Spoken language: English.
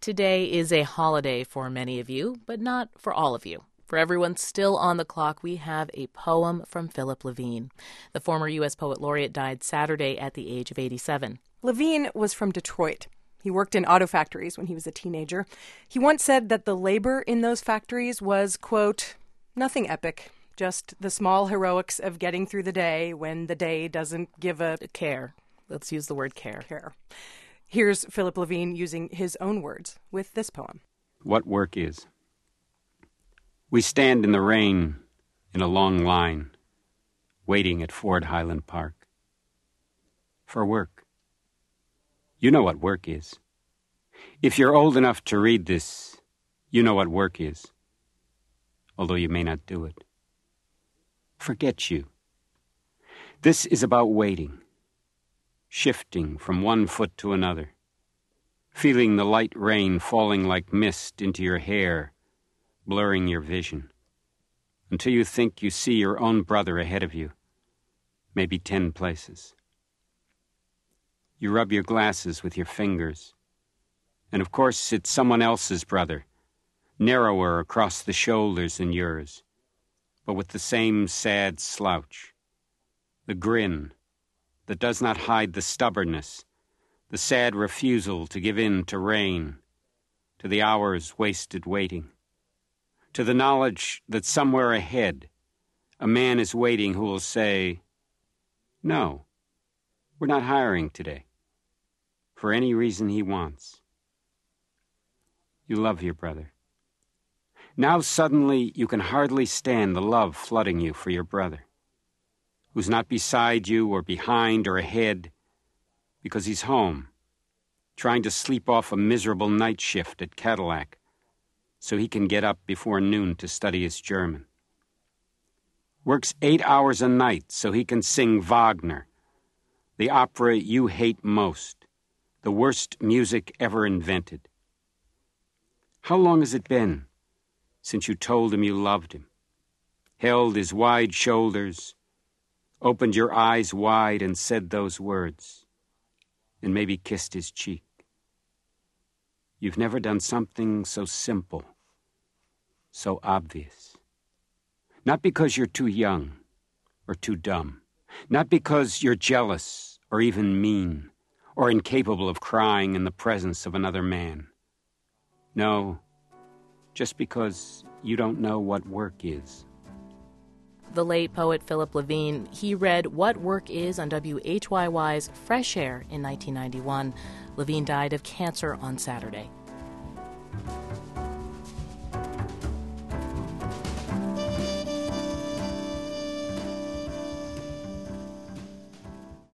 Today is a holiday for many of you, but not for all of you. For everyone still on the clock, we have a poem from Philip Levine. The former U.S. Poet Laureate died Saturday at the age of 87. Levine was from Detroit. He worked in auto factories when he was a teenager. He once said that the labor in those factories was, quote, nothing epic, just the small heroics of getting through the day when the day doesn't give a care. Let's use the word care. Care. Here's Philip Levine using his own words with this poem What work is. We stand in the rain in a long line, waiting at Ford Highland Park. For work. You know what work is. If you're old enough to read this, you know what work is, although you may not do it. Forget you. This is about waiting shifting from one foot to another, feeling the light rain falling like mist into your hair, blurring your vision, until you think you see your own brother ahead of you, maybe ten places. You rub your glasses with your fingers, and of course it's someone else's brother, narrower across the shoulders than yours, but with the same sad slouch, the grin that does not hide the stubbornness, the sad refusal to give in to rain, to the hours wasted waiting, to the knowledge that somewhere ahead a man is waiting who will say, No, we're not hiring today, for any reason he wants. You love your brother. Now suddenly you can hardly stand the love flooding you for your brother who's not beside you or behind or ahead because he's home, trying to sleep off a miserable night shift at Cadillac so he can get up before noon to study his German. Works eight hours a night so he can sing Wagner, the opera you hate most, the worst music ever invented. How long has it been since you told him you loved him, held his wide shoulders, opened your eyes wide and said those words, and maybe kissed his cheek. You've never done something so simple, so obvious. Not because you're too young or too dumb, not because you're jealous or even mean or incapable of crying in the presence of another man. No, just because you don't know what work is the late poet Philip Levine. He read What Work Is on WHYY's Fresh Air in 1991. Levine died of cancer on Saturday.